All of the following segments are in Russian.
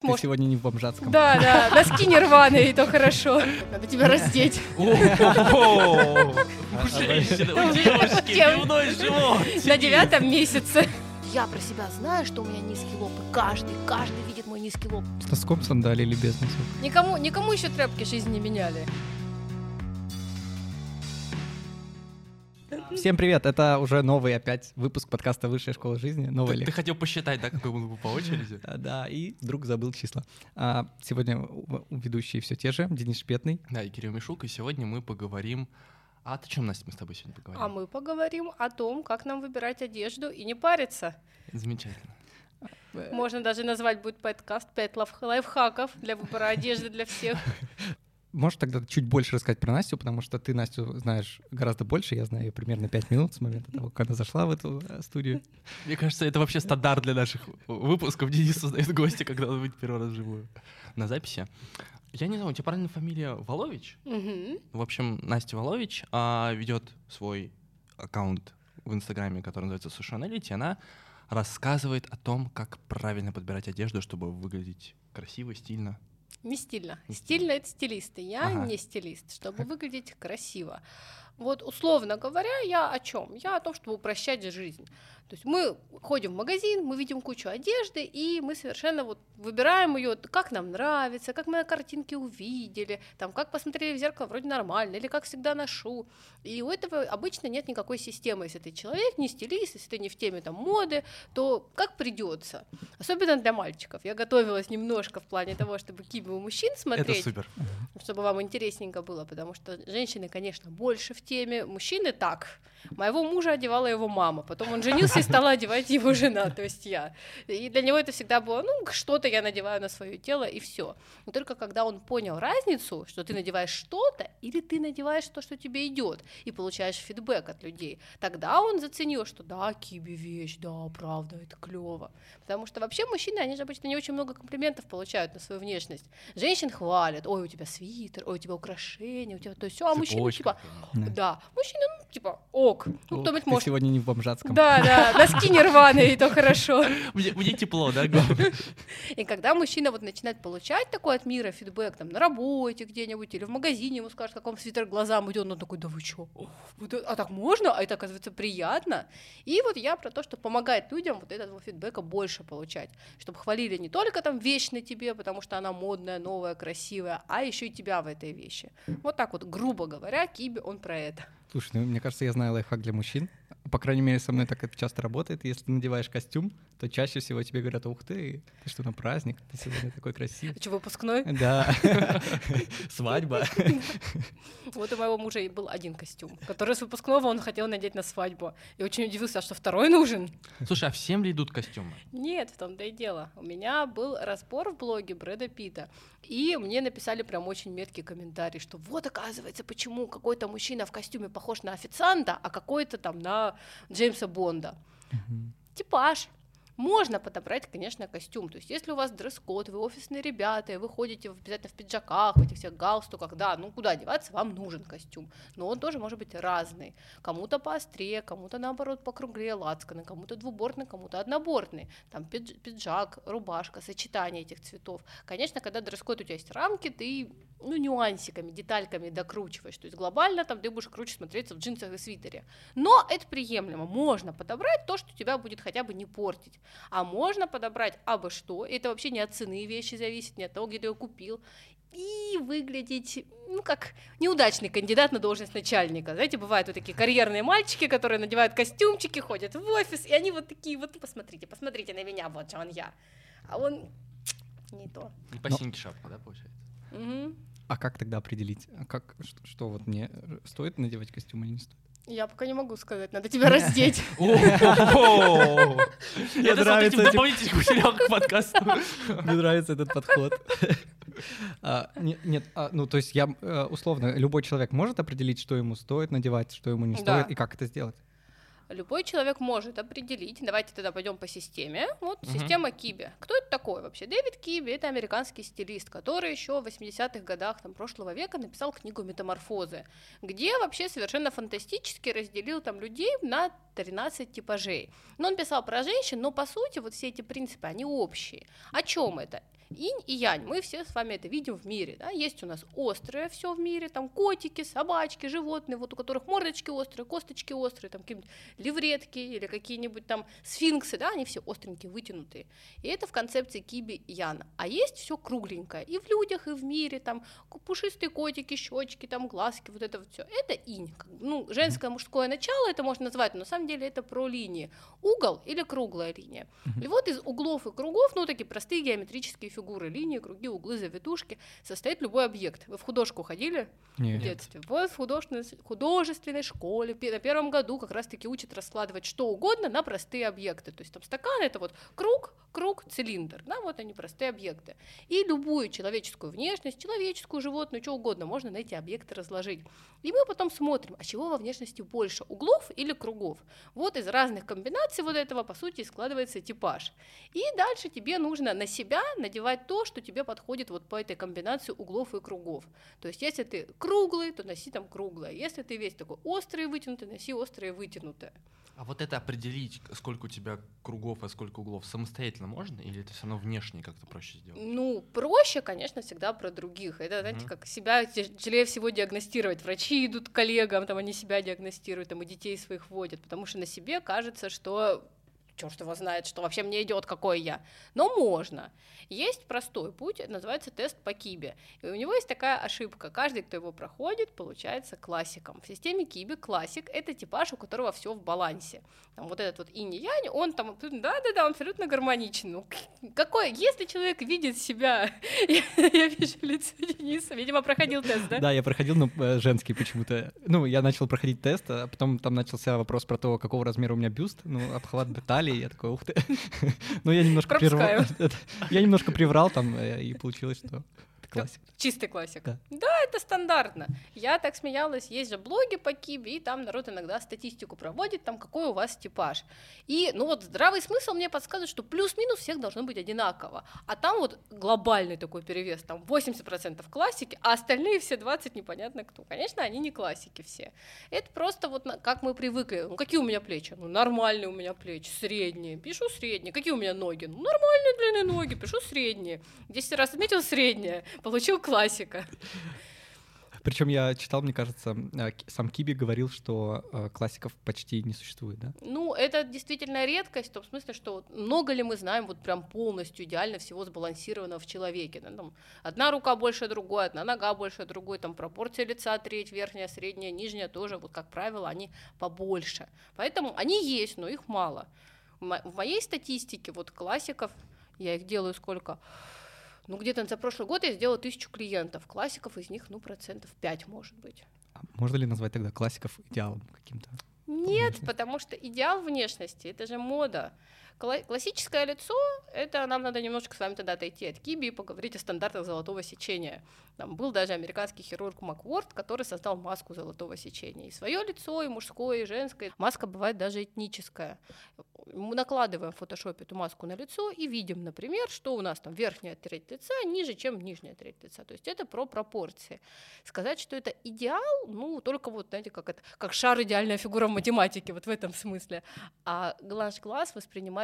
Ты Может- сегодня не в бомжатском. Да, да, носки не рваные, и то хорошо. Надо тебя раздеть. На девятом месяце. Я про себя знаю, что у меня низкий лоб, и каждый, каждый видит мой низкий лоб. С носком сандали или без носков? Никому, никому еще тряпки жизни не меняли. Всем привет, это уже новый опять выпуск подкаста «Высшая школа жизни», новый Ты, ты хотел посчитать, да, какой был по очереди? Да, и вдруг забыл числа. А, Сегодня ведущие все те же, Денис Шпетный. Да, и Кирилл Мишук, и сегодня мы поговорим... А о чем, Настя, мы с тобой сегодня поговорим? А мы поговорим о том, как нам выбирать одежду и не париться. Замечательно. Можно даже назвать будет подкаст «Пять лайф- лайфхаков для выбора одежды для всех». Можешь тогда чуть больше рассказать про Настю, потому что ты Настю знаешь гораздо больше, я знаю ее примерно 5 минут с момента того, как она зашла в эту э, студию. Мне кажется, это вообще стандарт для наших выпусков. Денис создает гости, когда он будет первый раз вживую на записи. Я не знаю, у тебя правильно фамилия Волович? Мгм. В общем, Настя Волович а, ведет свой аккаунт в Инстаграме, который называется Сушаналити. Она рассказывает о том, как правильно подбирать одежду, чтобы выглядеть красиво, стильно. Не стильно. Стильно это стилисты. Я Ага. не стилист, чтобы выглядеть красиво. Вот условно говоря, я о чем? Я о том, чтобы упрощать жизнь. То есть мы ходим в магазин, мы видим кучу одежды, и мы совершенно вот выбираем ее, как нам нравится, как мы на картинке увидели, там, как посмотрели в зеркало, вроде нормально, или как всегда ношу. И у этого обычно нет никакой системы. Если ты человек, не стилист, если ты не в теме там, моды, то как придется. Особенно для мальчиков. Я готовилась немножко в плане того, чтобы киби у мужчин смотреть Это супер. чтобы вам интересненько было, потому что женщины, конечно, больше в теме, мужчины так. Моего мужа одевала его мама, потом он женился и стала одевать его жена, то есть я. И для него это всегда было, ну, что-то я надеваю на свое тело, и все. Но только когда он понял разницу, что ты надеваешь что-то, или ты надеваешь то, что тебе идет, и получаешь фидбэк от людей, тогда он заценил, что да, киби вещь, да, правда, это клево. Потому что вообще мужчины, они же обычно не очень много комплиментов получают на свою внешность. Женщин хвалят, ой, у тебя свитер, ой, у тебя украшения, у тебя то все, а мужчины типа. Да. Да, мужчины, ну, типа, ок, ну, О, кто-нибудь ты может. сегодня не в бомжатском. Да, да, носки не рваные, и то хорошо. Мне, тепло, да? И когда мужчина вот начинает получать такой от мира фидбэк, там, на работе где-нибудь или в магазине, ему скажут, как вам свитер глазам идет, он такой, да вы чё, это- а так можно? А это, оказывается, приятно. И вот я про то, что помогает людям вот этого фидбэка больше получать, чтобы хвалили не только там вещь на тебе, потому что она модная, новая, красивая, а еще и тебя в этой вещи. Вот так вот, грубо говоря, Киби, он про это. Слушай, ну, мне кажется, я знаю лайфхак для мужчин. По крайней мере, со мной так это часто работает. Если ты надеваешь костюм, то чаще всего тебе говорят, ух ты, ты что, на праздник? Ты сегодня такой красивый. А что, выпускной? Да. Свадьба. Вот у моего мужа и был один костюм, который с выпускного он хотел надеть на свадьбу. И очень удивился, а что второй нужен? Слушай, а всем ли идут костюмы? Нет, в том-то и дело. У меня был разбор в блоге Брэда Питта, и мне написали прям очень меткий комментарий, что вот оказывается, почему какой-то мужчина в костюме похож на официанта, а какой-то там на Джеймса Бонда. Типаж. Можно подобрать, конечно, костюм. То есть, если у вас дресс-код, вы офисные ребята, и вы ходите обязательно в пиджаках, в этих всех галстуках, да, ну куда деваться, вам нужен костюм. Но он тоже может быть разный. Кому-то поострее, кому-то наоборот покруглее лацканы, кому-то двубортный, кому-то однобортный. Там пидж- пиджак, рубашка, сочетание этих цветов. Конечно, когда дресс-код у тебя есть рамки, ты ну, нюансиками, детальками докручиваешь. То есть глобально там ты будешь круче смотреться в джинсах и свитере. Но это приемлемо. Можно подобрать то, что тебя будет хотя бы не портить. А можно подобрать абы что. И это вообще не от цены вещи зависит, не от того, где ты ее купил. И выглядеть, ну, как неудачный кандидат на должность начальника. Знаете, бывают вот такие карьерные мальчики, которые надевают костюмчики, ходят в офис, и они вот такие вот, посмотрите, посмотрите на меня, вот же он я. А он не то. Не по Но- синьке шапка, да, получается? Мгм. А как тогда определить? А как, что, что вот мне э, стоит надевать костюм или не стоит? Я пока не могу сказать, надо тебя раздеть. Мне нравится дополнительный материал к подкасту. Мне нравится этот подход. А, не- Нет, а, ну то есть я э, условно, любой человек может определить, что ему стоит надевать, что ему не стоит, и как это сделать? Любой человек может определить. Давайте тогда пойдем по системе. Вот Мгм. система Киби. Кто это такой вообще? Дэвид Киби это американский стилист, который еще в 80-х годах там, прошлого века написал книгу «Метаморфозы», где вообще совершенно фантастически разделил там людей на 13 типажей. Но он писал про женщин, но по сути вот все эти принципы, они общие. О чем это? Инь и янь, мы все с вами это видим в мире, да, есть у нас острое все в мире, там котики, собачки, животные, вот у которых мордочки острые, косточки острые, там какие-нибудь левретки или какие-нибудь там сфинксы, да, они все остренькие, вытянутые. И это в концепции киби яна. А есть все кругленькое и в людях, и в мире, там пушистые котики, щечки, там глазки, вот это вот все. Это инь. Ну, женское, мужское начало это можно назвать, но на самом деле это про линии. Угол или круглая линия. И вот из углов и кругов, ну, такие простые геометрические фигуры, линии, круги, углы, завитушки, состоит любой объект. Вы в художку ходили Нет. в детстве? Вот в художественной, художественной школе на первом году как раз-таки учат раскладывать что угодно на простые объекты. То есть там стакан — это вот круг, круг, цилиндр. Да, вот они простые объекты. И любую человеческую внешность, человеческую, животную, что угодно, можно на эти объекты разложить. И мы потом смотрим, а чего во внешности больше, углов или кругов? Вот из разных комбинаций вот этого, по сути, складывается типаж. И дальше тебе нужно на себя надевать то, что тебе подходит вот по этой комбинации углов и кругов. То есть если ты круглый, то носи там круглое. Если ты весь такой острый и вытянутый, носи острое и вытянутое. А вот это определить, сколько у тебя кругов, а сколько углов, самостоятельно можно? Или это все равно внешне как-то проще сделать? Ну, проще, конечно, всегда про других. Это, знаете, Мгм. как себя тяжелее всего диагностировать. Врачи идут к коллегам, там они себя диагностируют, там и детей своих водят, потому что на себе кажется, что черт его знает, что вообще мне идет, какой я. Но можно. Есть простой путь, называется тест по Кибе. И у него есть такая ошибка. Каждый, кто его проходит, получается классиком. В системе Киби классик — это типаж, у которого все в балансе. Там вот этот вот инь янь, он там, да-да-да, он абсолютно гармоничен. Ну, какой, если человек видит себя, я, я вижу лицо Дениса, видимо, проходил тест, да? Да, я проходил, но э, женский почему-то. Ну, я начал проходить тест, а потом там начался вопрос про то, какого размера у меня бюст, ну, обхват талии, я такой, ух ты. Ну, я немножко приврал. Я немножко приврал там, э, и получилось, что это классика. Чистый классик. Да. это стандартно. Я так смеялась, есть же блоги по Кибе, и там народ иногда статистику проводит, там какой у вас типаж. И, ну вот, здравый смысл мне подсказывает, что плюс-минус всех должно быть одинаково. А там вот глобальный такой перевес, там 80% классики, а остальные все 20 непонятно кто. Конечно, они не классики все. Это просто вот как мы привыкли. Ну, какие у меня плечи? Ну, нормальные у меня плечи, средние. Пишу средние. Какие у меня ноги? Ну, нормальные длинные ноги, пишу средние. 10 раз отметил среднее, получил классика. Причем я читал, мне кажется, э, сам Киби говорил, что э, классиков почти не существует, да? Ну, это действительно редкость, в том смысле, что много ли мы знаем вот прям полностью идеально всего сбалансированного в человеке. да, там одна рука больше другой, одна нога больше другой, там пропорция лица треть, верхняя, средняя, нижняя тоже, вот как правило, они побольше. Поэтому они есть, но их мало. В моей статистике вот классиков, я их делаю сколько? Ну, где-то за прошлый год я сделала тысячу клиентов. Классиков из них, ну, процентов 5, может быть. А Можно ли назвать тогда классиков идеалом каким-то? Нет, потому что идеал внешности это же мода. Кла- классическое лицо это нам надо немножко с вами тогда отойти от Киби и поговорить о стандартах золотого сечения. Там был даже американский хирург Макворд, который создал маску золотого сечения. И свое лицо, и мужское, и женское. Маска бывает даже этническая. Мы накладываем в фотошопе эту маску на лицо и видим, например, что у нас там верхняя треть лица ниже, чем нижняя треть лица. То есть это про пропорции. Сказать, что это идеал, ну, только вот, знаете, как это, как шар идеальная фигура в математике, вот в этом смысле. А глаз глаз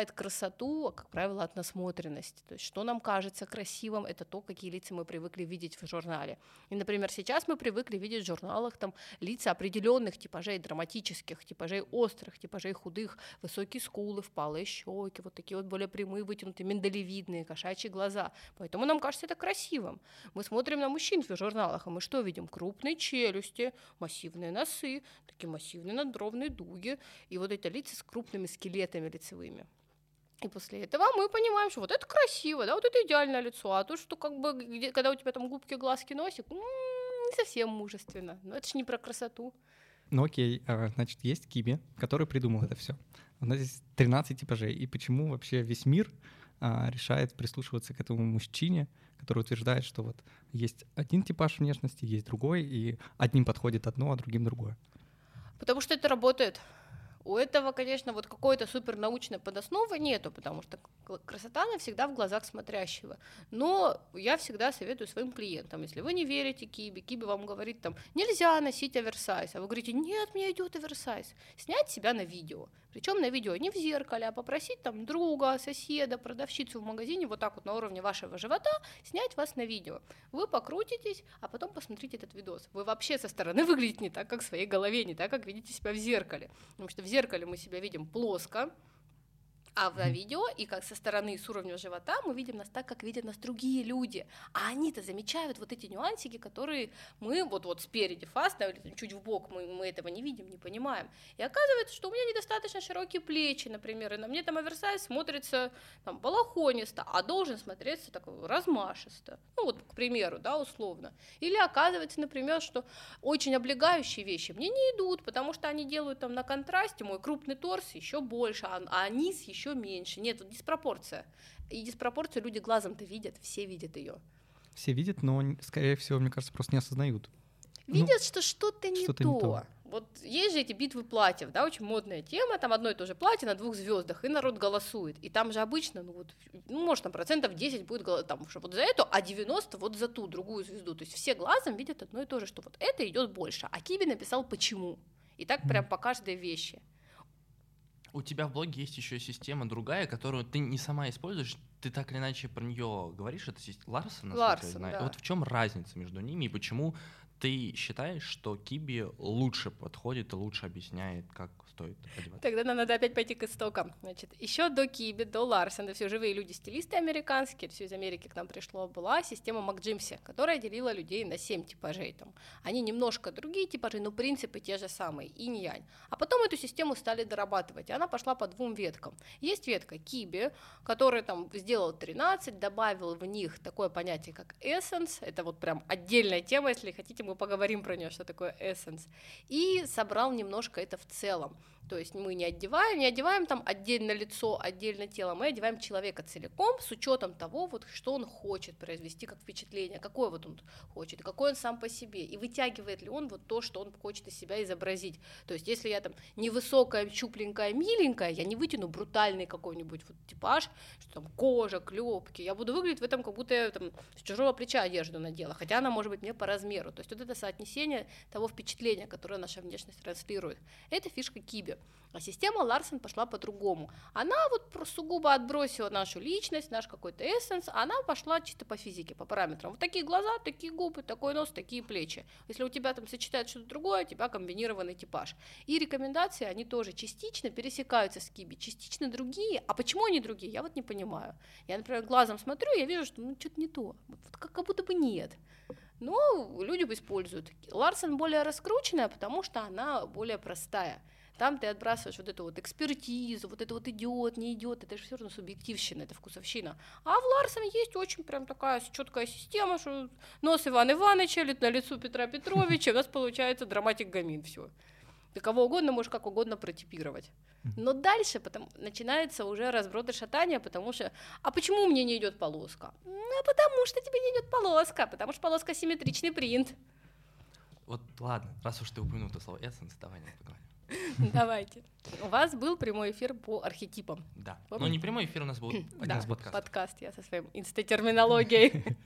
воспринимает красоту, как правило, от насмотренности. То есть что нам кажется красивым, это то, какие лица мы привыкли видеть в журнале. И, например, сейчас мы привыкли видеть в журналах там лица определенных типажей, драматических, типажей острых, типажей худых, высокие скулы, впалые щеки, вот такие вот более прямые, вытянутые, миндалевидные, кошачьи глаза. Поэтому нам кажется это красивым. Мы смотрим на мужчин в журналах, и мы что видим? Крупные челюсти, массивные носы, такие массивные надбровные дуги, и вот эти лица с крупными скелетами лицевыми. И после этого мы понимаем, что вот это красиво, да, вот это идеальное лицо, а то, что как бы, где- когда у тебя там губки, глазки, носик, не совсем мужественно. Но это ж не про красоту. Ну окей, а, значит, есть Киби, который придумал это все. У нас здесь 13 типажей. И почему вообще весь мир а, решает прислушиваться к этому мужчине, который утверждает, что вот есть один типаж внешности, есть другой, и одним подходит одно, а другим другое. Потому что это работает. У этого, конечно, вот какой-то супер научной подосновы нету, потому что красота она всегда в глазах смотрящего. Но я всегда советую своим клиентам, если вы не верите Киби, Киби вам говорит там, нельзя носить оверсайз, а вы говорите, нет, мне идет оверсайз, снять себя на видео, причем на видео не в зеркале, а попросить там друга, соседа, продавщицу в магазине вот так вот на уровне вашего живота снять вас на видео. Вы покрутитесь, а потом посмотрите этот видос. Вы вообще со стороны выглядите не так, как в своей голове, не так, как видите себя в зеркале. Потому что в зеркале мы себя видим плоско, а в видео и как со стороны с уровня живота мы видим нас так, как видят нас другие люди. А они-то замечают вот эти нюансики, которые мы вот, вот спереди фаста или чуть в бок мы, мы этого не видим, не понимаем. И оказывается, что у меня недостаточно широкие плечи, например, и на мне там оверсайз смотрится там балахонисто, а должен смотреться так размашисто. Ну вот, к примеру, да, условно. Или оказывается, например, что очень облегающие вещи мне не идут, потому что они делают там на контрасте мой крупный торс еще больше, а, а низ еще еще меньше. Нет, вот диспропорция. И диспропорцию люди глазом-то видят, все видят ее. Все видят, но, скорее всего, мне кажется, просто не осознают. Ну, видят, ну, что что-то не, что-то то. не то. Вот есть же эти битвы платьев, да, очень модная тема, там одно и то же платье на двух звездах, и народ голосует. И там же обычно, ну вот, ну, может, там процентов 10 будет там, что вот за эту, а 90 вот за ту другую звезду. То есть все глазом видят одно и то же, что вот это идет больше. А Киби написал почему. И так прям по каждой вещи у тебя в блоге есть еще система другая, которую ты не сама используешь, ты так или иначе про нее говоришь, это Ларсон, Ларсон, да. Вот в чем разница между ними и почему ты считаешь, что Киби лучше подходит и лучше объясняет, как стоит одеваться? Тогда нам надо опять пойти к истокам. Значит, еще до Киби, до Ларсона, все живые люди, стилисты американские, все из Америки к нам пришло, была система МакДжимси, которая делила людей на 7 типажей. Там. Они немножко другие типажи, но принципы те же самые, инь-янь. А потом эту систему стали дорабатывать, и она пошла по двум веткам. Есть ветка Киби, который там сделал 13, добавил в них такое понятие, как essence, это вот прям отдельная тема, если хотите, мы поговорим про нее, что такое essence, и собрал немножко это в целом. То есть мы не одеваем, не одеваем там отдельно лицо, отдельно тело, мы одеваем человека целиком с учетом того, вот, что он хочет произвести как впечатление, какое вот он хочет, какой он сам по себе, и вытягивает ли он вот то, что он хочет из себя изобразить. То есть если я там невысокая, щупленькая, миленькая, я не вытяну брутальный какой-нибудь вот типаж, что там кожа, клепки, я буду выглядеть в этом, как будто я там с чужого плеча одежду надела, хотя она может быть мне по размеру. То есть вот это соотнесение того впечатления, которое наша внешность транслирует. Это фишка киби. А система Ларсен пошла по-другому. Она вот сугубо отбросила нашу личность, наш какой-то эссенс, она пошла чисто по физике, по параметрам. Вот такие глаза, такие губы, такой нос, такие плечи. Если у тебя там сочетает что-то другое, у тебя комбинированный типаж. И рекомендации, они тоже частично пересекаются с киби, частично другие. А почему они другие, я вот не понимаю. Я, например, глазом смотрю, я вижу, что ну что-то не то, вот как, как будто бы нет. Но люди используют. Ларсен более раскрученная, потому что она более простая. Там ты отбрасываешь вот эту вот экспертизу, вот это вот идет, не идет, это же все равно субъективщина, это вкусовщина. А в Ларсен есть очень прям такая четкая система, что нос Ивана Ивановича, на лицо Петра Петровича, у нас получается драматик гамин, все. Ты кого угодно можешь как угодно протипировать. Но дальше потом начинается уже разброд и шатание, потому что, а почему мне не идет полоска? Ну, потому что тебе не идет полоска, потому что полоска симметричный принт. Вот ладно, раз уж ты упомянул это слово essence, давай не поговорим. Давайте. У вас был прямой эфир по архетипам. Да. Ну, не прямой эфир, у нас был да, подкаст. подкаст, я со своим инстатерминологией.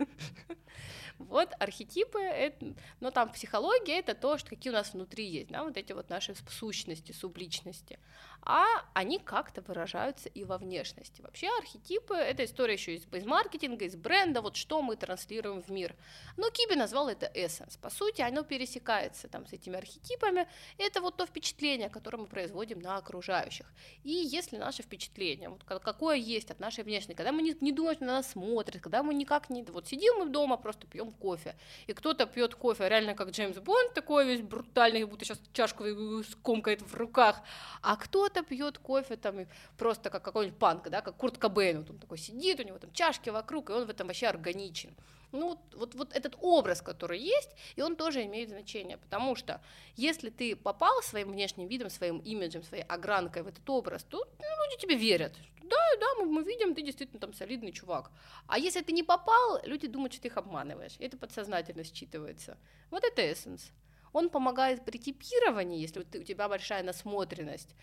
Вот архетипы, это, но там психология это то, что какие у нас внутри есть, да, вот эти вот наши сущности, субличности а они как-то выражаются и во внешности. Вообще архетипы — это история еще из, из маркетинга, из бренда, вот что мы транслируем в мир. Но Киби назвал это эссенс. По сути, оно пересекается там с этими архетипами. Это вот то впечатление, которое мы производим на окружающих. И если наше впечатление, вот какое есть от нашей внешности, когда мы не, не думаем, что на нас смотрят, когда мы никак не... Вот сидим мы дома, просто пьем кофе, и кто-то пьет кофе реально как Джеймс Бонд, такой весь брутальный, будто сейчас чашку скомкает в руках, а кто кто-то пьет кофе там просто как какой-нибудь панк, да, как Курт Кобейн, вот он такой сидит, у него там чашки вокруг, и он в этом вообще органичен. Ну, вот, вот этот образ, который есть, и он тоже имеет значение, потому что если ты попал своим внешним видом, своим имиджем, своей огранкой в этот образ, то ну, люди тебе верят. Да, да, мы, мы видим, ты действительно там солидный чувак. А если ты не попал, люди думают, что ты их обманываешь. Это подсознательно считывается. Вот это эссенс. Он помогает при типировании, если у тебя большая насмотренность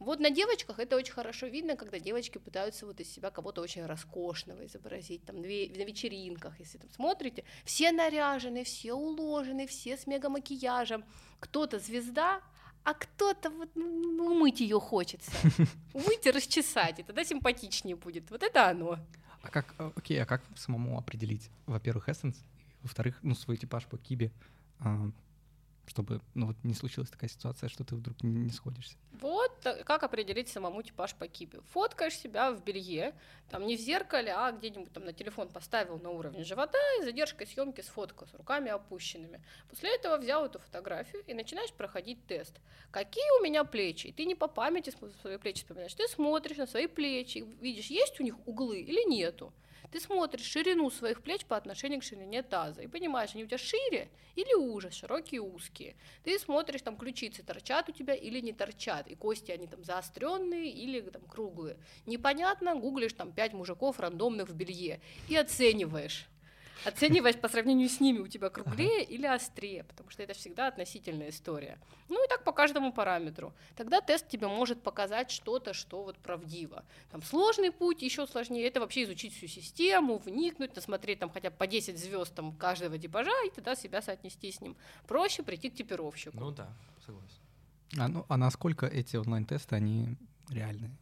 Вот на девочках это очень хорошо видно, когда девочки пытаются вот из себя кого-то очень роскошного изобразить, там, на вечеринках, если там смотрите, все наряжены, все уложены, все с мега макияжем, кто-то звезда, а кто-то вот ну, ну умыть ее хочется, умыть и расчесать, и тогда симпатичнее будет. Вот это оно. А как, э, окей, а как самому определить, во-первых, эссенс, во-вторых, ну, свой типаж по кибе, а, чтобы ну, вот не случилась такая ситуация, что ты вдруг не сходишься. Вот как определить самому типаж по кипе. Фоткаешь себя в белье, там не в зеркале, а где-нибудь там на телефон поставил на уровне живота и задержкой съемки сфоткал с руками опущенными. После этого взял эту фотографию и начинаешь проходить тест. Какие у меня плечи? И ты не по памяти свои плечи вспоминаешь, ты смотришь на свои плечи, видишь, есть у них углы или нету. Ты смотришь ширину своих плеч по отношению к ширине таза и понимаешь, они у тебя шире или уже, широкие, узкие. Ты смотришь, там ключицы торчат у тебя или не торчат, и кости они там заостренные или там круглые. Непонятно, гуглишь там пять мужиков рандомных в белье и оцениваешь оцениваешь по сравнению с ними, у тебя круглее ага. или острее, потому что это всегда относительная история. Ну и так по каждому параметру. Тогда тест тебе может показать что-то, что вот правдиво. Там сложный путь, еще сложнее, это вообще изучить всю систему, вникнуть, насмотреть там хотя бы по 10 звезд там каждого типажа и тогда себя соотнести с ним. Проще прийти к типировщику. Ну да, согласен. А, ну, а насколько эти онлайн-тесты, они реальные?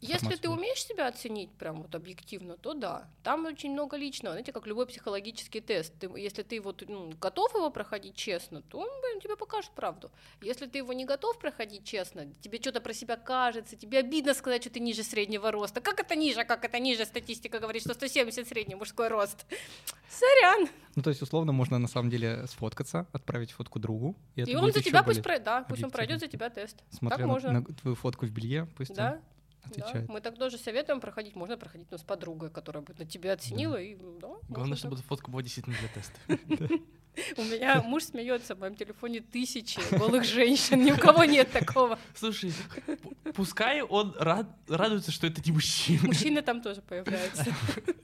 Если ты умеешь себя оценить прям вот объективно, то да. Там очень много личного, знаете, как любой психологический тест. Ты, если ты вот ну, готов его проходить честно, то он блин, тебе покажет правду. Если ты его не готов проходить честно, тебе что-то про себя кажется, тебе обидно сказать, что ты ниже среднего роста. Как это ниже, как это ниже? Статистика говорит, что 170 средний мужской рост. Сорян. Ну, то есть, условно, можно на самом деле сфоткаться, отправить фотку другу. И, и он за тебя пусть пройдет, да, пусть он пройдет за тебя тест. Смотря так на, можно. на твою фотку в белье, пусть да. он отвечает. Да, мы так тоже советуем проходить. Можно проходить ну, с подругой, которая бы на тебя оценила. Да. И, да, Главное, чтобы так. фотка была действительно для теста. У меня муж смеется в моем телефоне тысячи голых женщин. Ни у кого нет такого. Слушай, пускай он рад, радуется, что это не мужчина. Мужчины там тоже появляются.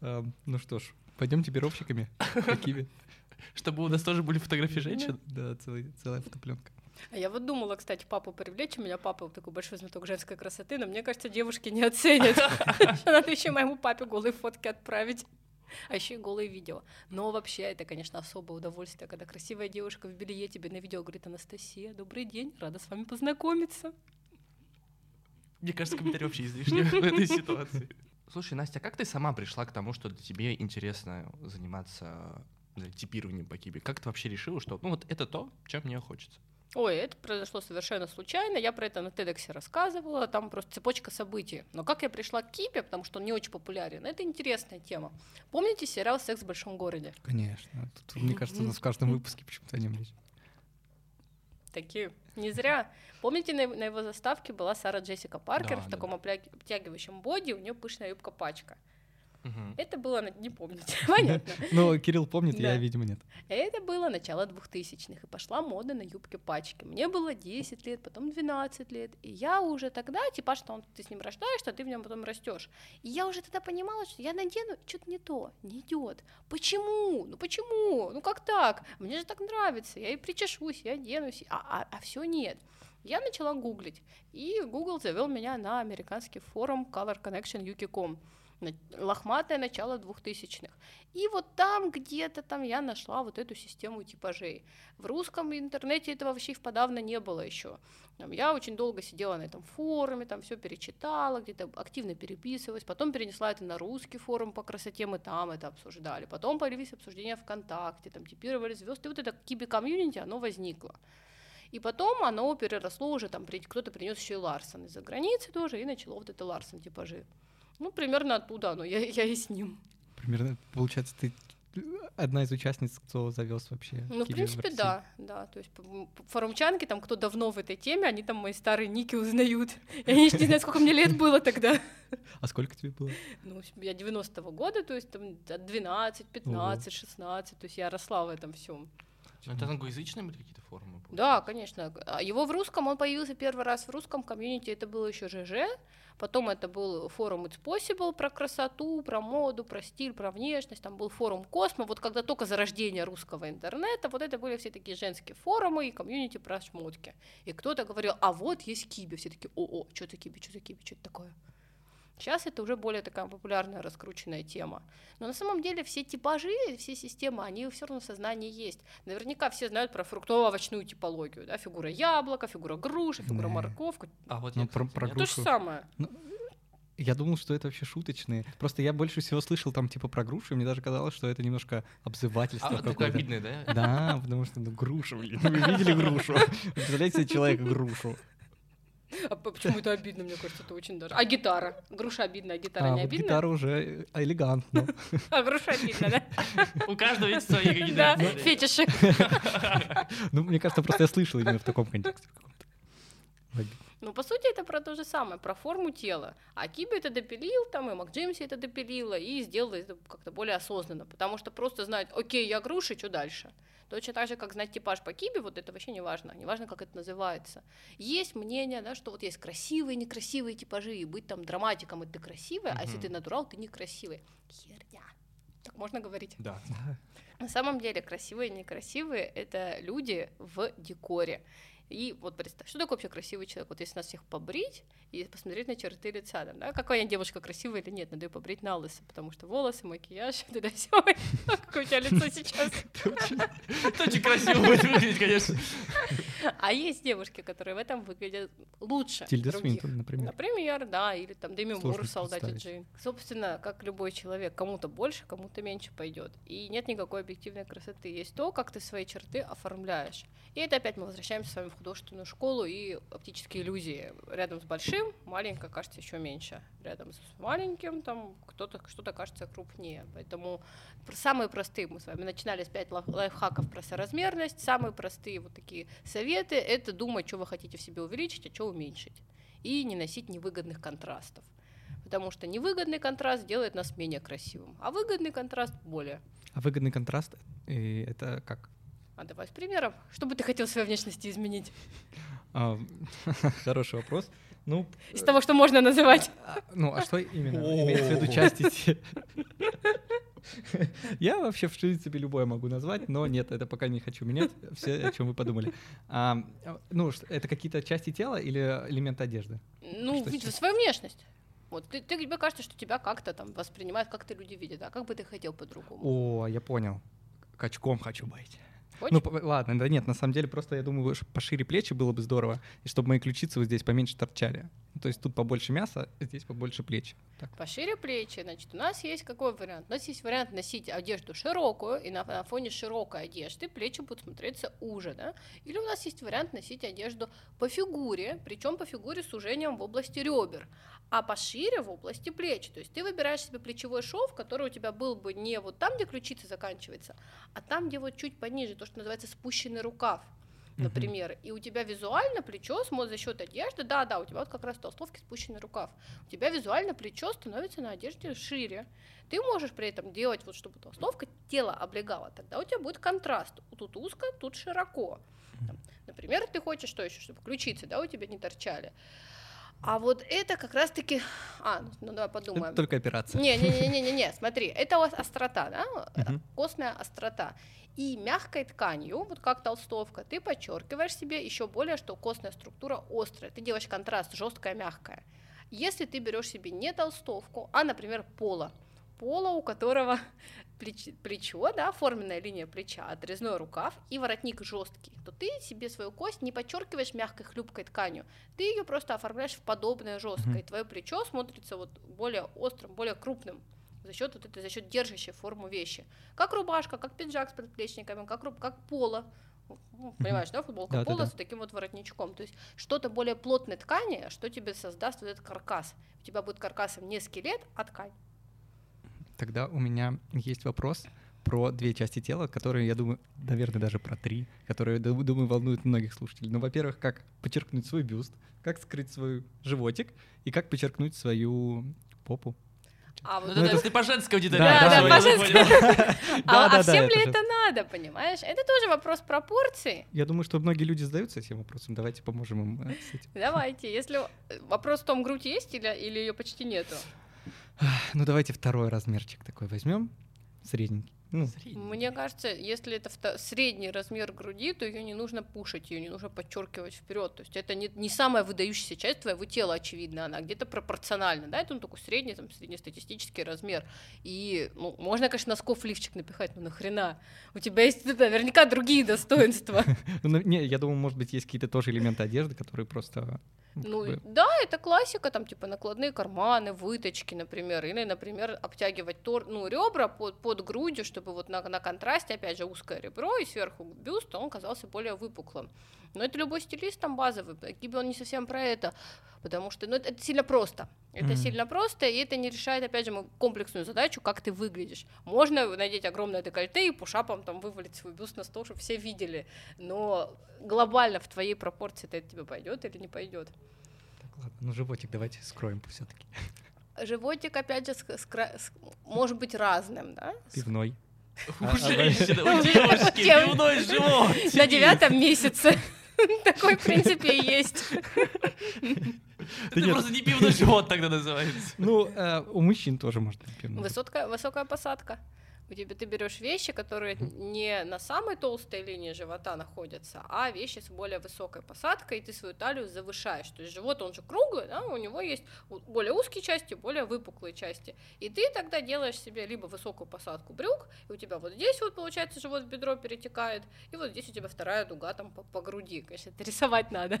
Ну что ж, пойдем типировщиками. Какими? Чтобы у нас тоже были фотографии женщин? Да, целая фотопленка. А я вот думала, кстати, папу привлечь. У меня папа такой большой знаток женской красоты, но мне кажется, девушки не оценят. Надо еще моему папе голые фотки отправить. А еще и голые видео. Но вообще это, конечно, особое удовольствие, когда красивая девушка в белье тебе на видео говорит, Анастасия, добрый день, рада с вами познакомиться. Мне кажется, комментарий вообще излишний в этой ситуации. Слушай, Настя, как ты сама пришла к тому, что тебе интересно заниматься типированием по кибе? Как ты вообще решила, что ну вот это то, чем мне хочется? Ой, это произошло совершенно случайно. Я про это на TEDx рассказывала. Там просто цепочка событий. Но как я пришла к Кипе, потому что он не очень популярен, это интересная тема. Помните сериал «Секс в большом городе»? Конечно. Тут, мне кажется, у нас в каждом выпуске почему-то о нем речь. Такие. Не зря. Помните, на, на его заставке была Сара Джессика Паркер да, в таком да. обтягивающем боди, у нее пышная юбка-пачка. Угу. Это было, не помните, понятно. Ну, Кирилл помнит, я, видимо, нет. Это было начало двухтысячных, и пошла мода на юбки-пачки. Мне было 10 лет, потом 12 лет, и я уже тогда, типа, что он, ты с ним рождаешься, а ты в нем потом растешь. И я уже тогда понимала, что я надену, что-то не то, не идет. Почему? Ну почему? Ну как так? Мне же так нравится, я и причешусь, я оденусь, а, а, а все нет. Я начала гуглить, и Google завел меня на американский форум Color Connection UK.com лохматое начало двухтысячных. И вот там где-то там я нашла вот эту систему типажей. В русском интернете этого вообще подавно не было еще. Я очень долго сидела на этом форуме, там все перечитала, где-то активно переписывалась, потом перенесла это на русский форум по красоте, мы там это обсуждали. Потом появились обсуждения ВКонтакте, там типировали звезды, вот это киби-комьюнити, оно возникло. И потом оно переросло уже, там кто-то принес еще и Ларсон из-за границы тоже, и начало вот это Ларсон типажи. Ну, примерно оттуда оно, я, я и с ним. Примерно, получается, ты одна из участниц, кто завез вообще. Ну, в принципе, в да, да. То есть форумчанки, там, кто давно в этой теме, они там мои старые ники узнают. Я не знаю, сколько мне лет было тогда. А сколько тебе было? Ну, я 90-го года, то есть там 12, 15, Ого. 16, то есть я росла в этом всем. Ну, Это англоязычные были какие-то форумы? Да, конечно. А Его в русском, он появился первый раз в русском комьюнити, это было еще ЖЖ, потом это был форум It's Possible про красоту, про моду, про стиль, про внешность, там был форум Космо, вот когда только зарождение русского интернета, вот это были все такие женские форумы и комьюнити про шмотки. И кто-то говорил, а вот есть Киби, все такие, о-о, что это Киби, что это Киби, что это такое? Сейчас это уже более такая популярная, раскрученная тема. Но на самом деле все типажи, все системы, они все равно в сознании есть. Наверняка все знают про фруктово-овощную типологию. Да? Фигура яблока, фигура груши, фигура Да. морковка. А вот Ну, я, про- кстати, про нет. То же грушу. самое. Я думал, что это вообще шуточные. Просто я больше всего слышал там типа про груши, и мне даже казалось, что это немножко обзывательство А, какое-то. обидное, да? Да, потому что, ну, груша, блин. Вы видели грушу? Представляете себе человека грушу? А почему это обидно, мне кажется, это очень даже. А гитара? Груша обидна, а гитара А не вот обидна? гитара уже элегантно. А груша обидна, да? У каждого есть свои какие-то... Да, фетиши. Ну, мне кажется, просто я слышал именно в таком контексте. Ну, по сути, это про то же самое, про форму тела. А Киби это допилил, там, и МакДжеймси это допилила, и сделала это как-то более осознанно, потому что просто знать, окей, я груша, что дальше? Точно так же, как знать типаж по Киби, вот это вообще не важно, не важно, как это называется. Есть мнение, да, что вот есть красивые, некрасивые типажи, и быть там драматиком, и ты красивый, а если ты натурал, ты некрасивый. Херня. Так можно говорить? Да. На самом деле красивые и некрасивые — это люди в декоре. И вот представь, что такое вообще красивый человек? Вот если нас всех побрить и посмотреть на черты лица, там, да, какая девушка красивая или нет, надо ее побрить на лысо, потому что волосы, макияж, да всё. Какое у тебя лицо сейчас. Это очень красиво будет выглядеть, конечно. А есть девушки, которые в этом выглядят лучше Тильда. Свинтон, например. Например, да, или там Деми Мур в «Солдате. Джейн». Собственно, как любой человек, кому-то больше, кому-то меньше пойдет. И нет никакой объективной красоты. Есть то, как ты свои черты оформляешь. И это опять мы возвращаемся с вами в художественную школу и оптические иллюзии. Рядом с большим, маленькое кажется еще меньше. Рядом с маленьким там кто-то что-то кажется крупнее. Поэтому самые простые мы с вами начинали с 5 лайфхаков про соразмерность. Самые простые вот такие советы — это думать, что вы хотите в себе увеличить, а что уменьшить и не носить невыгодных контрастов. Потому что невыгодный контраст делает нас менее красивым, а выгодный контраст более. А выгодный контраст э, это как? А давай с примером. Что бы ты хотел в своей внешности изменить? Хороший вопрос. Ну, Из того, что можно называть. а, ну, а что именно? Имеется в виду части Я вообще, в принципе, любое могу назвать, но нет, это пока не хочу менять. Все, о чем вы подумали. А, ну, это какие-то части тела или элементы одежды? Ну, свою внешность. Вот ты, ты- тебе кажется, что тебя как-то там воспринимают, как ты люди видят, а как бы ты хотел по-другому? О, я понял. Качком хочу быть. Хочешь? Ну, ладно, да нет, на самом деле, просто я думаю, пошире плечи было бы здорово, и чтобы мои ключицы вот здесь поменьше торчали. Ну, То есть тут побольше мяса, а здесь побольше плеч. Так. Пошире плечи, значит, у нас есть какой вариант? У нас есть вариант носить одежду широкую, и на, на фоне широкой одежды плечи будут смотреться уже, да? Или у нас есть вариант носить одежду по фигуре, причем по фигуре с сужением в области ребер, а пошире в области плеч. То есть ты выбираешь себе плечевой шов, который у тебя был бы не вот там, где ключица заканчивается, а там, где вот чуть пониже, то, что называется спущенный рукав например, и у тебя визуально плечо смо- за счет одежды, да, да, у тебя вот как раз в толстовке спущенный рукав, у тебя визуально плечо становится на одежде шире. Ты можешь при этом делать вот, чтобы толстовка тело облегала, тогда у тебя будет контраст. Тут узко, тут широко. Там, например, ты хочешь что еще, чтобы ключицы, да, у тебя не торчали. А вот это как раз-таки... А, ну, давай подумаем. Это только операция. Не-не-не-не-не, смотри, это у вас острота, да, Мгм. костная острота. И мягкой тканью, вот как толстовка, ты подчеркиваешь себе еще более, что костная структура острая. Ты делаешь контраст жесткая, мягкая. Если ты берешь себе не толстовку, а, например, поло, поло, у которого плеч- плечо, да, форменная линия плеча, отрезной рукав и воротник жесткий, то ты себе свою кость не подчеркиваешь мягкой хлюпкой тканью, ты ее просто оформляешь в подобное жесткое, и твое плечо смотрится вот более острым, более крупным за счет вот этой, за счет держащей форму вещи. Как рубашка, как пиджак с подплечниками, как, руб- как поло. Ну, понимаешь, да, футболка Да-да-да. поло с таким вот воротничком. То есть что-то более плотной ткани, что тебе создаст вот этот каркас. У тебя будет каркасом не скелет, а ткань. Тогда у меня есть вопрос про две части тела, которые, я думаю, наверное, даже про три, которые, ду- думаю, волнуют многих слушателей. Ну, во-первых, как подчеркнуть свой бюст, как скрыть свой животик и как подчеркнуть свою попу. А вот Ну, это это- если по женской аудитории. Да, Да, да, да, по я женской. понял. А, а всем ли это надо, понимаешь? Это тоже вопрос пропорций. Я думаю, что многие люди задаются этим вопросом. Давайте поможем им э, с этим. Давайте, если вопрос в том, грудь есть или, или ее почти нету. Ну, давайте второй размерчик такой возьмем. Средненький. Ну, Мне кажется, если это вто- средний размер груди, то ее не нужно пушить, ее не нужно подчеркивать вперед. То есть это не, не самая выдающаяся часть твоего тела, очевидно, она где-то пропорциональна, да, это ну, такой средний, там, среднестатистический размер. И, ну, можно, конечно, носков лифчик напихать, но нахрена? У тебя есть наверняка другие достоинства. ну, не, я думаю, может быть, есть какие-то тоже элементы одежды, которые просто... ну, как бы, да, это классика, там, типа, накладные карманы, выточки, например, или, например, обтягивать тор, ну, ребра под, под грудью, чтобы вот на, на контрасте, опять же, узкое ребро и сверху бюст, он казался более выпуклым. Но это любой стилист там базовый, Киби он не совсем про это, потому что, ну, это, это сильно просто. Это Мгм. сильно просто, и это не решает, опять же, комплексную задачу, как ты выглядишь. Можно надеть огромное декольте и пушапом там вывалить свой бюст на стол, чтобы все видели, но глобально в твоей пропорции это тебе пойдет или не пойдет. Ладно, ну, животик давайте скроем все-таки. Животик, опять же, с- с кра- с- может быть разным, да? Пивной. У А- женщины, у девушки пивной живот. На девятом месяце. Такой, в принципе, и есть. Это нет. просто не пивной живот тогда называется. Ну, э, у мужчин тоже может быть пивной. Высокая посадка. У тебя ты берешь вещи, которые не на самой толстой линии живота находятся, а вещи с более высокой посадкой, и ты свою талию завышаешь. То есть живот, он же круглый, да, у него есть более узкие части, более выпуклые части. И ты тогда делаешь себе либо высокую посадку брюк, и у тебя вот здесь вот, получается, живот в бедро перетекает, и вот здесь у тебя вторая дуга там по, по груди. Конечно, это рисовать надо.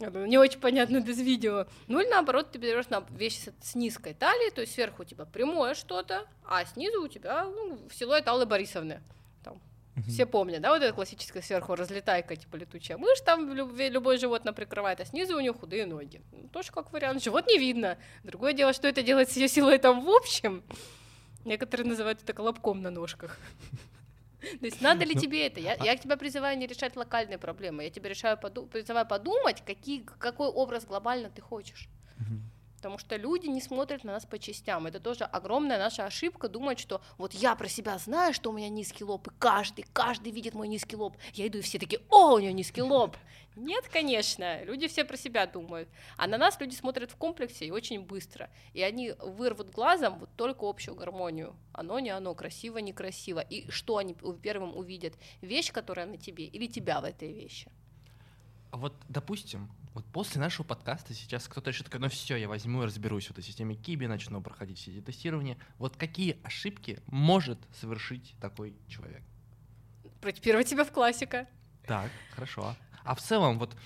Это Не очень понятно без видео. Ну или наоборот, ты берешь на вещи с, низкой талией, то есть сверху у тебя прямое что-то, а снизу у тебя ну, силуэт Аллы Борисовны. Там, Мгм. все помнят, да, вот это классическое сверху разлетайка, типа летучая мышь, там люб- любой живот она прикрывает, а снизу у нее худые ноги. Ну, тоже как вариант. Живот не видно. Другое дело, что это делает с ее силуэтом в общем. Некоторые называют это колобком на ножках. То есть надо ли Ну, тебе это? Я, я тебя призываю не решать локальные проблемы. Я тебя решаю поду- призываю подумать, какие, какой образ глобально ты хочешь. Потому что люди не смотрят на нас по частям. Это тоже огромная наша ошибка думать, что вот я про себя знаю, что у меня низкий лоб, и каждый, каждый видит мой низкий лоб. Я иду, и все такие, о, у нее низкий лоб. Нет, конечно, люди все про себя думают. А на нас люди смотрят в комплексе и очень быстро. И они вырвут глазом вот только общую гармонию. Оно не оно, красиво, некрасиво. И что они первым увидят? Вещь, которая на тебе, или тебя в этой вещи? Вот, допустим, вот после нашего подкаста сейчас кто-то решит, такой, ну все, я возьму и разберусь в этой системе Киби, начну проходить все эти тестирования. Вот какие ошибки может совершить такой человек? Протипировать себя в классика. Так, хорошо. А в целом, вот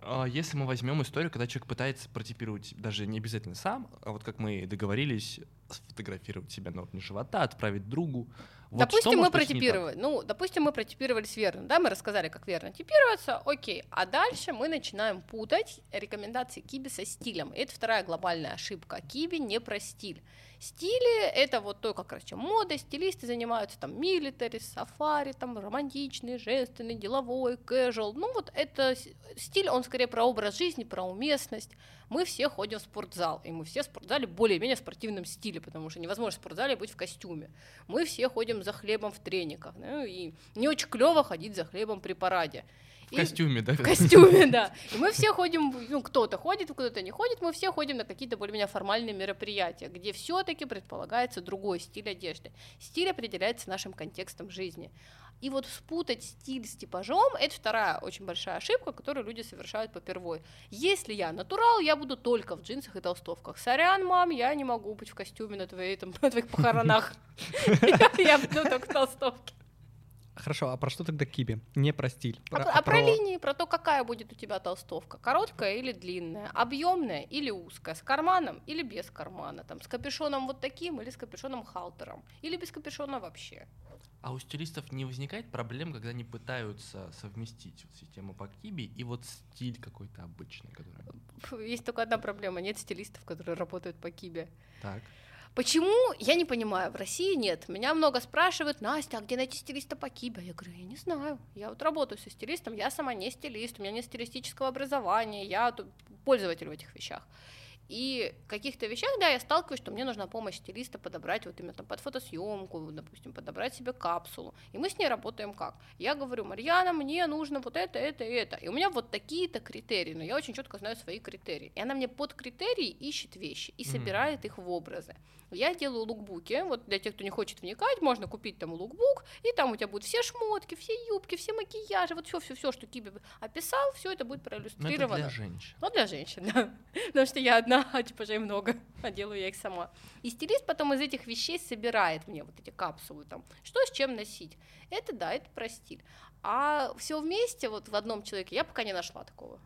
а, если мы возьмем историю, когда человек пытается протипировать даже не обязательно сам, а вот как мы договорились, сфотографировать себя на уровне живота, отправить другу. Вот допустим, мы протипировали. Ну, допустим, мы протипировались верно, да, мы рассказали, как верно типироваться, окей. А дальше мы начинаем путать рекомендации Киби со стилем. И это вторая глобальная ошибка. Киби не про стиль. Стили — это вот то, как, короче, мода, стилисты занимаются там милитари, сафари, там романтичный, женственный, деловой, casual. Ну вот это стиль, он скорее про образ жизни, про уместность. Мы все ходим в спортзал, и мы все в спортзале более-менее в спортивном стиле, потому что невозможно в спортзале быть в костюме. Мы все ходим за хлебом в трениках, ну, и не очень клево ходить за хлебом при параде. В И- костюме, да? в костюме, да. И мы все ходим, ну, кто-то ходит, кто-то не ходит, мы все ходим на какие-то более-менее формальные мероприятия, где все-таки предполагается другой стиль одежды. Стиль определяется нашим контекстом жизни. И вот спутать стиль с типажом — это вторая очень большая ошибка, которую люди совершают попервой. Если я натурал, я буду только в джинсах и толстовках. Сорян, мам, я не могу быть в костюме на, твоей, там, на твоих похоронах. Я буду только в толстовке. Хорошо, а про что тогда киби? Не про стиль. А, про- а про линии, про то, какая будет у тебя толстовка, короткая или длинная, объемная или узкая, с карманом или без кармана, там, с капюшоном вот таким или с капюшоном халтером, или без капюшона вообще. А у стилистов не возникает проблем, когда они пытаются совместить вот систему по Киби и вот стиль какой-то обычный, который... Есть только одна проблема, нет стилистов, которые работают по кибе. Так. Почему? Я не понимаю. В России нет. Меня много спрашивают, Настя, а где найти стилиста по кибе? Я говорю, я не знаю. Я вот работаю со стилистом, я сама не стилист, у меня нет стилистического образования, я пользователь в этих вещах. И в каких-то вещах, да, я сталкиваюсь, что мне нужна помощь стилиста подобрать вот именно там под фотосъемку, допустим, подобрать себе капсулу. И мы с ней работаем как? Я говорю, Марьяна, мне нужно вот это, это и это. И у меня вот такие-то критерии, но я очень четко знаю свои критерии. И она мне под критерии ищет вещи и собирает их в образы. Я делаю лукбуки, вот для тех, кто не хочет вникать, можно купить там лукбук, и там у тебя будут все шмотки, все юбки, все макияжи, вот все, все, все, что Киби описал, все это будет проиллюстрировано. Но это для женщин. Ну, для женщин, да. Потому что я одна, а типажей много, а делаю я их сама. И стилист потом из этих вещей собирает мне вот эти капсулы, там, что с чем носить. Это да, это про стиль. А все вместе, вот в одном человеке, я пока не нашла такого.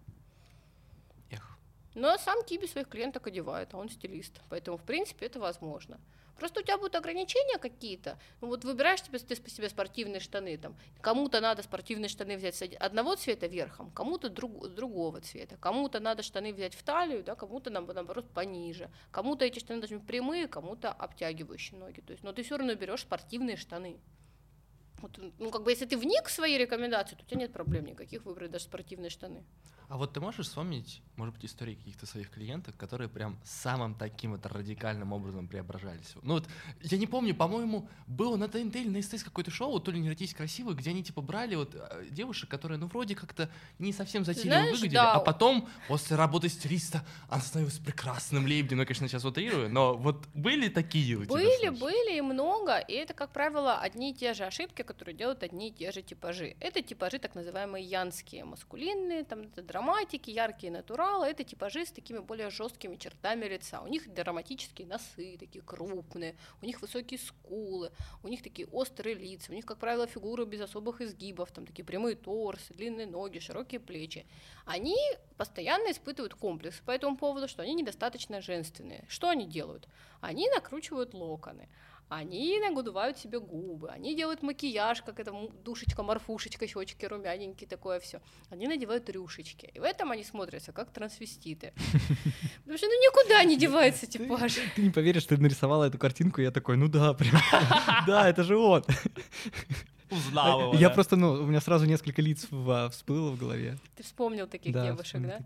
Эх. Но сам Киби своих клиенток одевает, а он стилист. Поэтому, в принципе, это возможно. Просто у тебя будут ограничения какие-то. Ну, вот выбираешь тебе, ты себе спортивные штаны. Там. Кому-то надо спортивные штаны взять с одного цвета верхом, кому-то друг, другого цвета. Кому-то надо штаны взять в талию, да, кому-то наоборот пониже. Кому-то эти штаны должны быть прямые, кому-то обтягивающие ноги. То есть, но ты все равно берешь спортивные штаны. Вот, ну, как бы, если ты вник в свои рекомендации, то у тебя нет проблем никаких выбрать даже спортивные штаны. А вот ты можешь вспомнить, может быть, истории каких-то своих клиентов, которые прям самым таким вот радикальным образом преображались? Ну вот, я не помню, по-моему, было на ТНТ или на СТС какое-то шоу, то ли «Не родись красивой», где они типа брали вот э, девушек, которые, ну, вроде как-то не совсем затейливо выглядели, да. а потом, после работы стилиста, она становилась прекрасным лебедем. Ну, я, конечно, сейчас утрирую, но вот были такие у тебя Были, случаи? были и много, и это, как правило, одни и те же ошибки, которые делают одни и те же типажи. Это типажи так называемые янские, маскулинные, там драматики, яркие натуралы, это типажи с такими более жесткими чертами лица. У них драматические носы, такие крупные, у них высокие скулы, у них такие острые лица, у них, как правило, фигуры без особых изгибов, там такие прямые торсы, длинные ноги, широкие плечи. Они постоянно испытывают комплекс по этому поводу, что они недостаточно женственные. Что они делают? Они накручивают локоны они нагудывают себе губы, они делают макияж, как это душечка, морфушечка, щечки румяненькие, такое все. Они надевают рюшечки. И в этом они смотрятся как трансвеститы. Потому что ну никуда не девается типаж. Ты не поверишь, ты нарисовала эту картинку, и я такой, ну да, прям, да, это же он. Узнал его, Я просто, ну, у меня сразу несколько лиц в- всплыло в голове. Ты вспомнил таких девушек, да?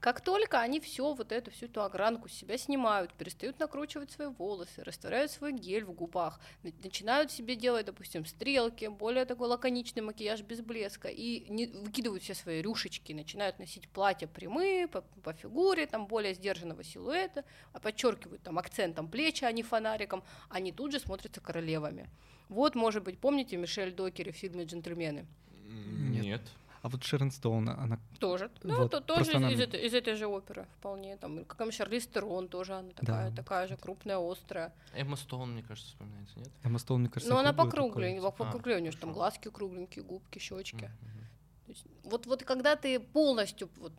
Как только они все вот эту всю эту огранку с себя снимают, перестают накручивать свои волосы, растворяют свой гель в губах, на- начинают себе делать, допустим, стрелки, более такой лаконичный макияж без блеска, и не, выкидывают все свои рюшечки, начинают носить платья прямые, по, по фигуре, там более сдержанного силуэта, а подчеркивают там акцентом плечи, а не фонариком, они тут же смотрятся королевами. Вот, может быть, помните Мишель Докери в фильме «Джентльмены»? М, Нет. А вот Шерон Стоун, она... Тоже. Ну, Вот, то, просто тоже из, она- из этой, из этой же оперы вполне. Там, как Шарлиз Терон тоже, она такая, Да. такая же крупная, острая. Эмма Стоун, мне кажется, вспоминается, нет? Эмма Стоун, мне кажется, Но она покругленькая. А, покругленькая, у нее же там глазки кругленькие, губки, щечки. Мгм. Есть вот, вот когда ты полностью вот,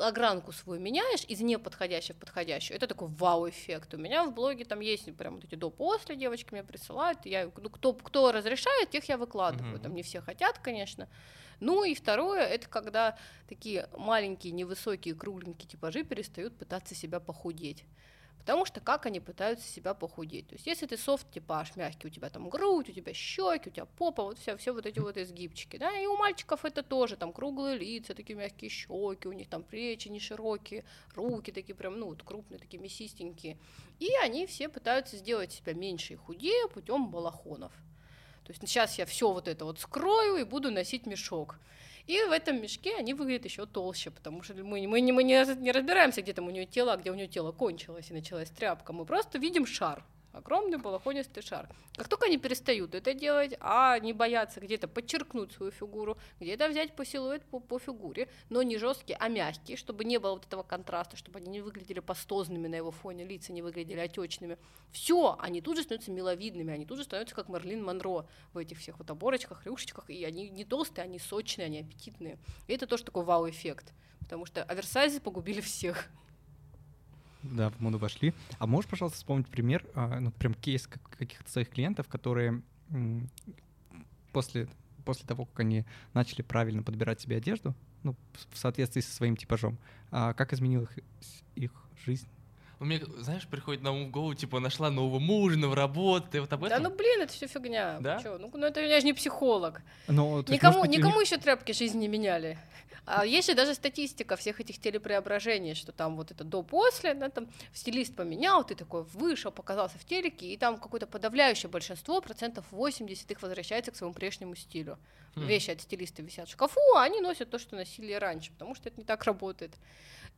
огранку свою меняешь из неподходящего в подходящую, это такой вау-эффект. У меня в блоге там есть прям вот эти до-после, девочки мне присылают, я, ну, кто, кто разрешает, тех я выкладываю, Мгм. там не все хотят, конечно. Ну и второе, это когда такие маленькие, невысокие, кругленькие типажи перестают пытаться себя похудеть. Потому что как они пытаются себя похудеть? То есть, если ты софт-типаж мягкий, у тебя там грудь, у тебя щеки, у тебя попа, вот все, все вот эти вот изгибчики, да, и у мальчиков это тоже, там круглые лица, такие мягкие щеки, у них там плечи не широкие, руки такие прям, ну, вот крупные, такие мясистенькие. И они все пытаются сделать себя меньше и худее путем балахонов. То есть сейчас я все вот это вот скрою и буду носить мешок. И в этом мешке они выглядят еще толще, потому что мы, мы, мы не, не разбираемся, где там у нее тело, а где у нее тело кончилось и началась тряпка. Мы просто видим шар. Огромный балахонистый шар. Как только они перестают это делать, а не боятся где-то подчеркнуть свою фигуру, где-то взять по силуэт по, по фигуре, но не жесткий, а мягкий, чтобы не было вот этого контраста, чтобы они не выглядели пастозными на его фоне, лица не выглядели отечными. Все, они тут же становятся миловидными, они тут же становятся как Марлин Монро в этих всех вот оборочках, рюшечках, и они не толстые, они сочные, они аппетитные. И это тоже такой вау-эффект, потому что оверсайзы погубили всех. Да, в моду вошли. А можешь, пожалуйста, вспомнить пример, а, ну, прям кейс как- каких-то своих клиентов, которые после, после того, как они начали правильно подбирать себе одежду, ну, в- соответствии со своим типажом, а, как изменила их, их жизнь? У меня, знаешь, приходит на ум в голову, типа, нашла нового мужа, новую работу, ты вот об Да этом? ну блин, это все фигня. Да? Чё? Ну, ну это я же не психолог. Но, есть, Никому, может быть, никому них- еще тряпки жизни не меняли. А есть же даже статистика всех этих телепреображений, что там вот это до-после, да, там стилист поменял, ты такой вышел, показался в телеке, и там какое-то подавляющее большинство, процентов 80 их возвращается к своему прежнему стилю. Хм. Вещи от стилиста висят в шкафу, а они носят то, что носили раньше, потому что это не так работает.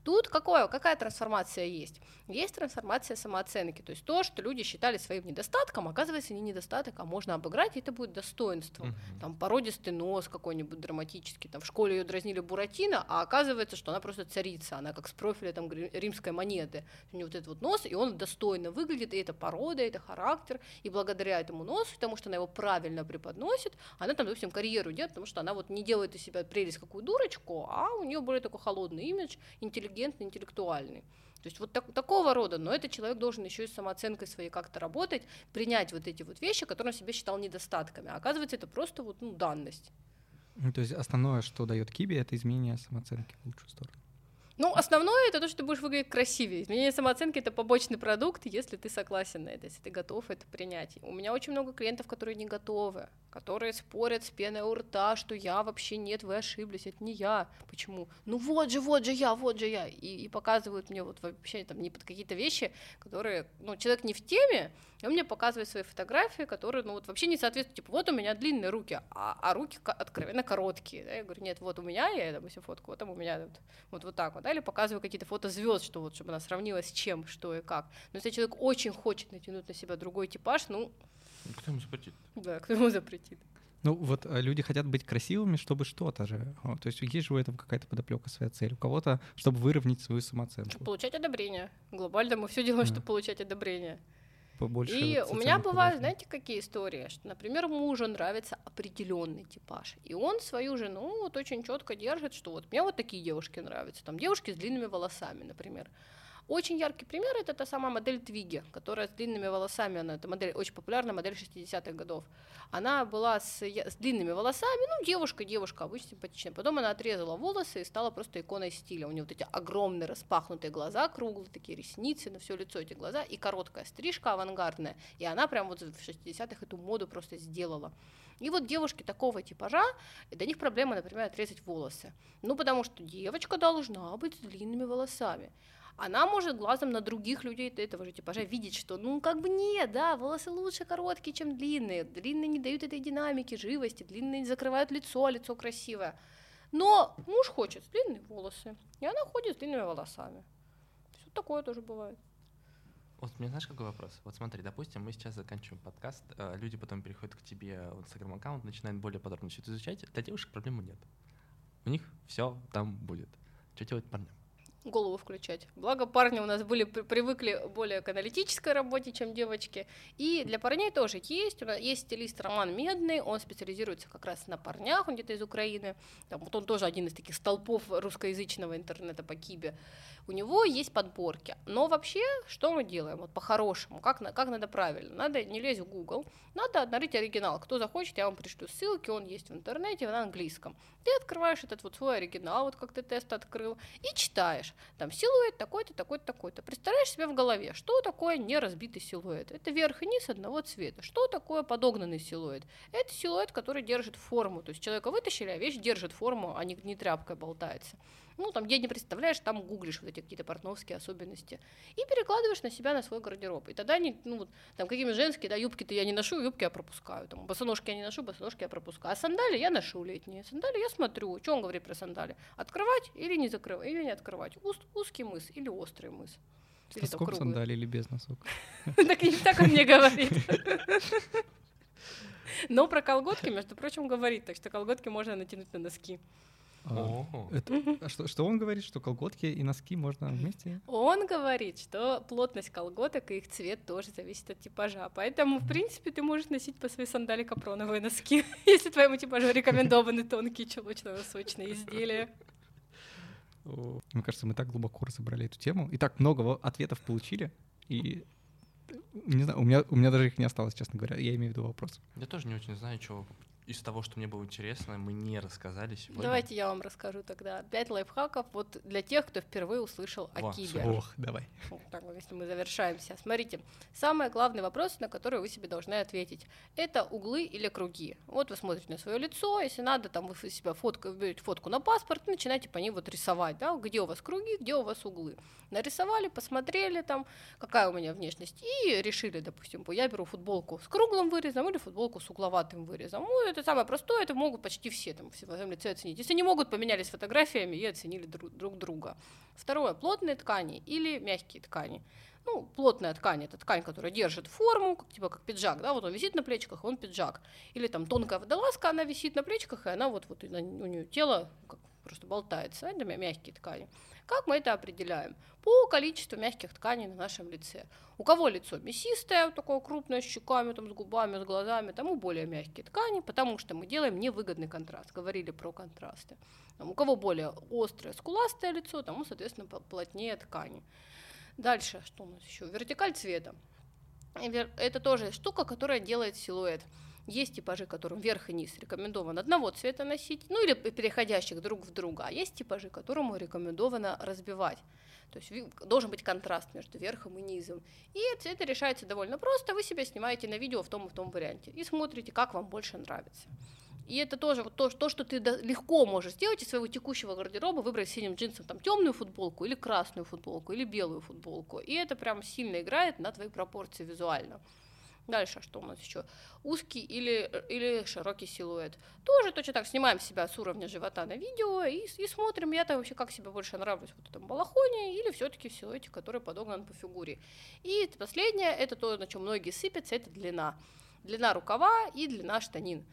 Тут какое, какая трансформация есть? Есть трансформация самооценки, то есть то, что люди считали своим недостатком, оказывается не недостаток, а можно обыграть, и это будет достоинством Мгм. там породистый нос какой-нибудь драматический, там в школе ее дразнили Буратино, а оказывается, что она просто царица, она как с профиля там римской монеты, у нее вот этот вот нос, и он достойно выглядит, и это порода, и это характер, и благодаря этому носу, потому что она его правильно преподносит, она там, допустим, карьеру делает, потому что она вот не делает из себя прелесть какую дурочку, а у нее более такой холодный имидж, интеллигентный, интеллектуальный. То есть вот так- такого рода, но этот человек должен еще и с самооценкой своей как-то работать, принять вот эти вот вещи, которые он себе считал недостатками. А оказывается, это просто вот ну, данность. Ну, То есть основное, что дает Киби, это изменение самооценки в лучшую сторону. Ну, основное это то, что ты будешь выглядеть красивее. Изменение самооценки это побочный продукт, если ты согласен на это, если ты готов это принять. У меня очень много клиентов, которые не готовы, которые спорят с пеной у рта, что я вообще нет, вы ошиблись, это не я. Почему? Ну вот же, вот же я, вот же я. И, и показывают мне вот вообще там не под какие-то вещи, которые, ну, человек не в теме, и он мне показывает свои фотографии, которые, ну, вот вообще не соответствуют. Типа, вот у меня длинные руки, а, а руки откровенно короткие. Да? Я говорю, нет, вот у меня, я, допустим, фотку, вот там у меня вот, вот, вот так вот, да, или показываю какие-то фото звезд, что вот, чтобы она сравнилась с чем, что и как. Но если человек очень хочет натянуть на себя другой типаж, ну, Кто ему запретит? да, кто ему запретит? Ну, вот э, люди хотят быть красивыми, чтобы что-то же. То есть есть же у этого какая-то подоплека, своя цель. У кого-то, чтобы выровнять свою самооценку. Чтобы получать одобрение. Глобально мы все делаем, Да. чтобы получать одобрение. Побольше И вот у меня бывают, знаете, какие истории, что, например, мужу нравится определенный типаж, и он свою жену вот очень четко держит, что вот мне вот такие девушки нравятся, там девушки с длинными волосами, например. Очень яркий пример это та самая модель Твиги, которая с длинными волосами, она это модель очень популярная модель 60-х годов. Она была с, с длинными волосами, ну девушка, девушка, обычно симпатичная. Потом она отрезала волосы и стала просто иконой стиля. У нее вот эти огромные распахнутые глаза, круглые такие ресницы на все лицо эти глаза и короткая стрижка авангардная. И она прям вот в 60-х эту моду просто сделала. И вот девушки такого типажа, для них проблема, например, отрезать волосы. Ну, потому что девочка должна быть с длинными волосами. Она может глазом на других людей этого же типажа видеть, что ну как бы нет, да, волосы лучше короткие, чем длинные. Длинные не дают этой динамики, живости, длинные закрывают лицо, а лицо красивое. Но муж хочет длинные волосы, и она ходит с длинными волосами. Вот такое тоже бывает. Вот мне знаешь, какой вопрос? Вот смотри, допустим, мы сейчас заканчиваем подкаст, э, люди потом переходят к тебе в инстаграм-аккаунт, начинают более подробно все это изучать. Для девушек проблемы нет. У них все там будет. Что делать парням? Голову включать. Благо парни у нас были при- привыкли более к аналитической работе, чем девочки. И для парней тоже есть. У нас есть стилист Роман Медный, он специализируется как раз на парнях, он где-то из Украины. Там, вот он тоже один из таких столпов русскоязычного интернета по Кибе. У него есть подборки. Но вообще, что мы делаем? Вот по-хорошему, как, как надо правильно? Надо не лезть в Google, надо нарыть оригинал. Кто захочет, я вам пришлю ссылки, он есть в интернете, на английском. Ты открываешь этот вот свой оригинал, вот как ты тест открыл, и читаешь. Там силуэт такой-то, такой-то, такой-то. Представляешь себе в голове, что такое неразбитый силуэт? Это верх и низ одного цвета. Что такое подогнанный силуэт? Это силуэт, который держит форму. То есть человека вытащили, а вещь держит форму, а не, не тряпкой болтается. Ну, там, где не представляешь, там гуглишь вот эти какие-то портновские особенности. И перекладываешь на себя, на свой гардероб. И тогда, не, ну, вот, там, какими женские, да, юбки-то я не ношу, юбки я пропускаю. Там, босоножки я не ношу, босоножки я пропускаю. А сандали я ношу летние. Сандали я смотрю. Что он говорит про сандали? Открывать или не закрывать, или не открывать? Уз- узкий мыс или острый мыс? Там Носком сандалий или без носок? Так и так он мне говорит. Но про колготки, между прочим, говорит, так что колготки можно натянуть на носки. А, это- а что, что он говорит, что колготки и носки можно вместе? Он говорит, что плотность колготок и их цвет тоже зависит от типажа. Поэтому, в принципе, ты можешь носить по своей сандали капроновые носки, если твоему типажу рекомендованы тонкие чулочно-носочные изделия. Мне кажется, мы так глубоко разобрали эту тему. И так много ответов получили. И не знаю, у меня, у меня даже их не осталось, честно говоря. Я имею в виду вопрос. Я тоже не очень знаю, что из того, что мне было интересно, мы не рассказали сегодня. Давайте я вам расскажу тогда. Пять лайфхаков вот для тех, кто впервые услышал о Во, кибе. Ох, давай. Вот так вот, если мы завершаемся. Смотрите, самый главный вопрос, на который вы себе должны ответить, это углы или круги. Вот вы смотрите на свое лицо, если надо, там вы себя фотку, берете фотку на паспорт, начинаете по ней вот рисовать, да, где у вас круги, где у вас углы. Нарисовали, посмотрели там, какая у меня внешность, и решили, допустим, я беру футболку с круглым вырезом или футболку с угловатым вырезом. Ну, это самое простое, это могут почти все там все в своем лице оценить. Если не могут, поменялись фотографиями и оценили друг, друг друга. Второе, плотные ткани или мягкие ткани. Ну, плотная ткань это ткань, которая держит форму, как, типа как пиджак, да, вот он висит на плечиках, он пиджак. Или там тонкая водолазка, она висит на плечиках, и она вот, вот у нее тело как просто болтается. Это мя- мягкие ткани. Как мы это определяем? По количеству мягких тканей на нашем лице. У кого лицо мясистое, такое крупное, с щеками, там, с губами, с глазами, тому более мягкие ткани, потому что мы делаем невыгодный контраст. Говорили про контрасты. Там, у кого более острое, скуластое лицо, тому, соответственно, плотнее ткани. Дальше, что у нас еще? Вертикаль цвета. Это тоже штука, которая делает силуэт. Есть типажи, которым верх и низ рекомендовано одного цвета носить, ну или переходящих друг в друга, а есть типажи, которому рекомендовано разбивать. То есть должен быть контраст между верхом и низом. И это, решается довольно просто. Вы себя снимаете на видео в том и в том варианте и смотрите, как вам больше нравится. И это тоже вот то, то, что ты легко можешь сделать из своего текущего гардероба, выбрать синим джинсом там темную футболку или красную футболку или белую футболку. И это прям сильно играет на твои пропорции визуально. Дальше что у нас еще? Узкий или, или широкий силуэт. Тоже точно так снимаем себя с уровня живота на видео и, и смотрим, я-то вообще как себе больше нравлюсь в вот этом балахоне или все-таки в силуэте, который подогнан по фигуре. И последнее, это то, на чем многие сыпятся, это длина. Длина рукава и длина штанин.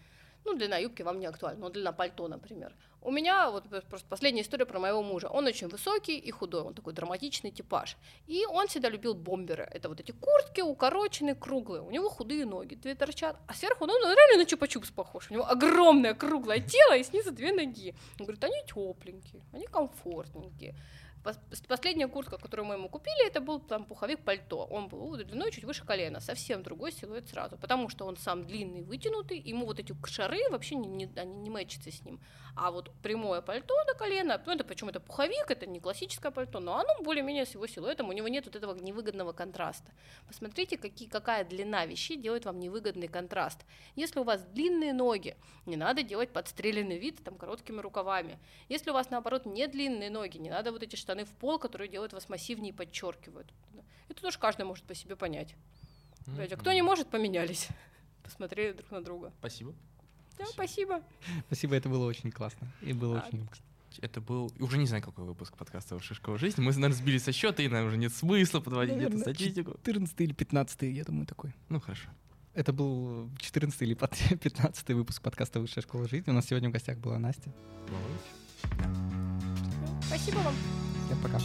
Ну, длина юбки вам не актуальна, но длина пальто, например. У меня вот просто последняя история про моего мужа. Он очень высокий и худой, он такой драматичный типаж. И он всегда любил бомберы. Это вот эти куртки укороченные, круглые. У него худые ноги, две торчат. А сверху, ну, он реально на чупа-чупс похож. У него огромное круглое тело и снизу две ноги. Он говорит, они тепленькие, они комфортненькие. Пос- Последняя куртка, которую мы ему купили, это был там пуховик-пальто. Он был длиной чуть выше колена, совсем другой силуэт сразу, потому что он сам длинный, вытянутый, ему вот эти шары вообще не, не, они не мэчатся с ним. А вот прямое пальто до колена, ну это почему это пуховик, это не классическое пальто, но оно более-менее с его силуэтом, у него нет вот этого невыгодного контраста. Посмотрите, какие, какая длина вещей делает вам невыгодный контраст. Если у вас длинные ноги, не надо делать подстреленный вид там короткими рукавами. Если у вас наоборот не длинные ноги, не надо вот эти штаны в пол, которые делают вас массивнее и подчеркивают. Это тоже каждый может по себе понять. Же, кто не может, поменялись. Посмотрели друг на друга. Спасибо. Да, спасибо. Спасибо, это было очень классно. И было А, очень... Это был уже не знаю, какой выпуск подкаста «Высшая школа жизни». Мы, наверное, сбили со счета, и нам уже нет смысла подводить эту Наверное, статистику. 14 или 15 я думаю, такой. Ну, хорошо. Это был 14 или 15 выпуск подкаста «Высшая школа жизни». У нас сегодня в гостях была Настя. Спасибо вам. Всем пока.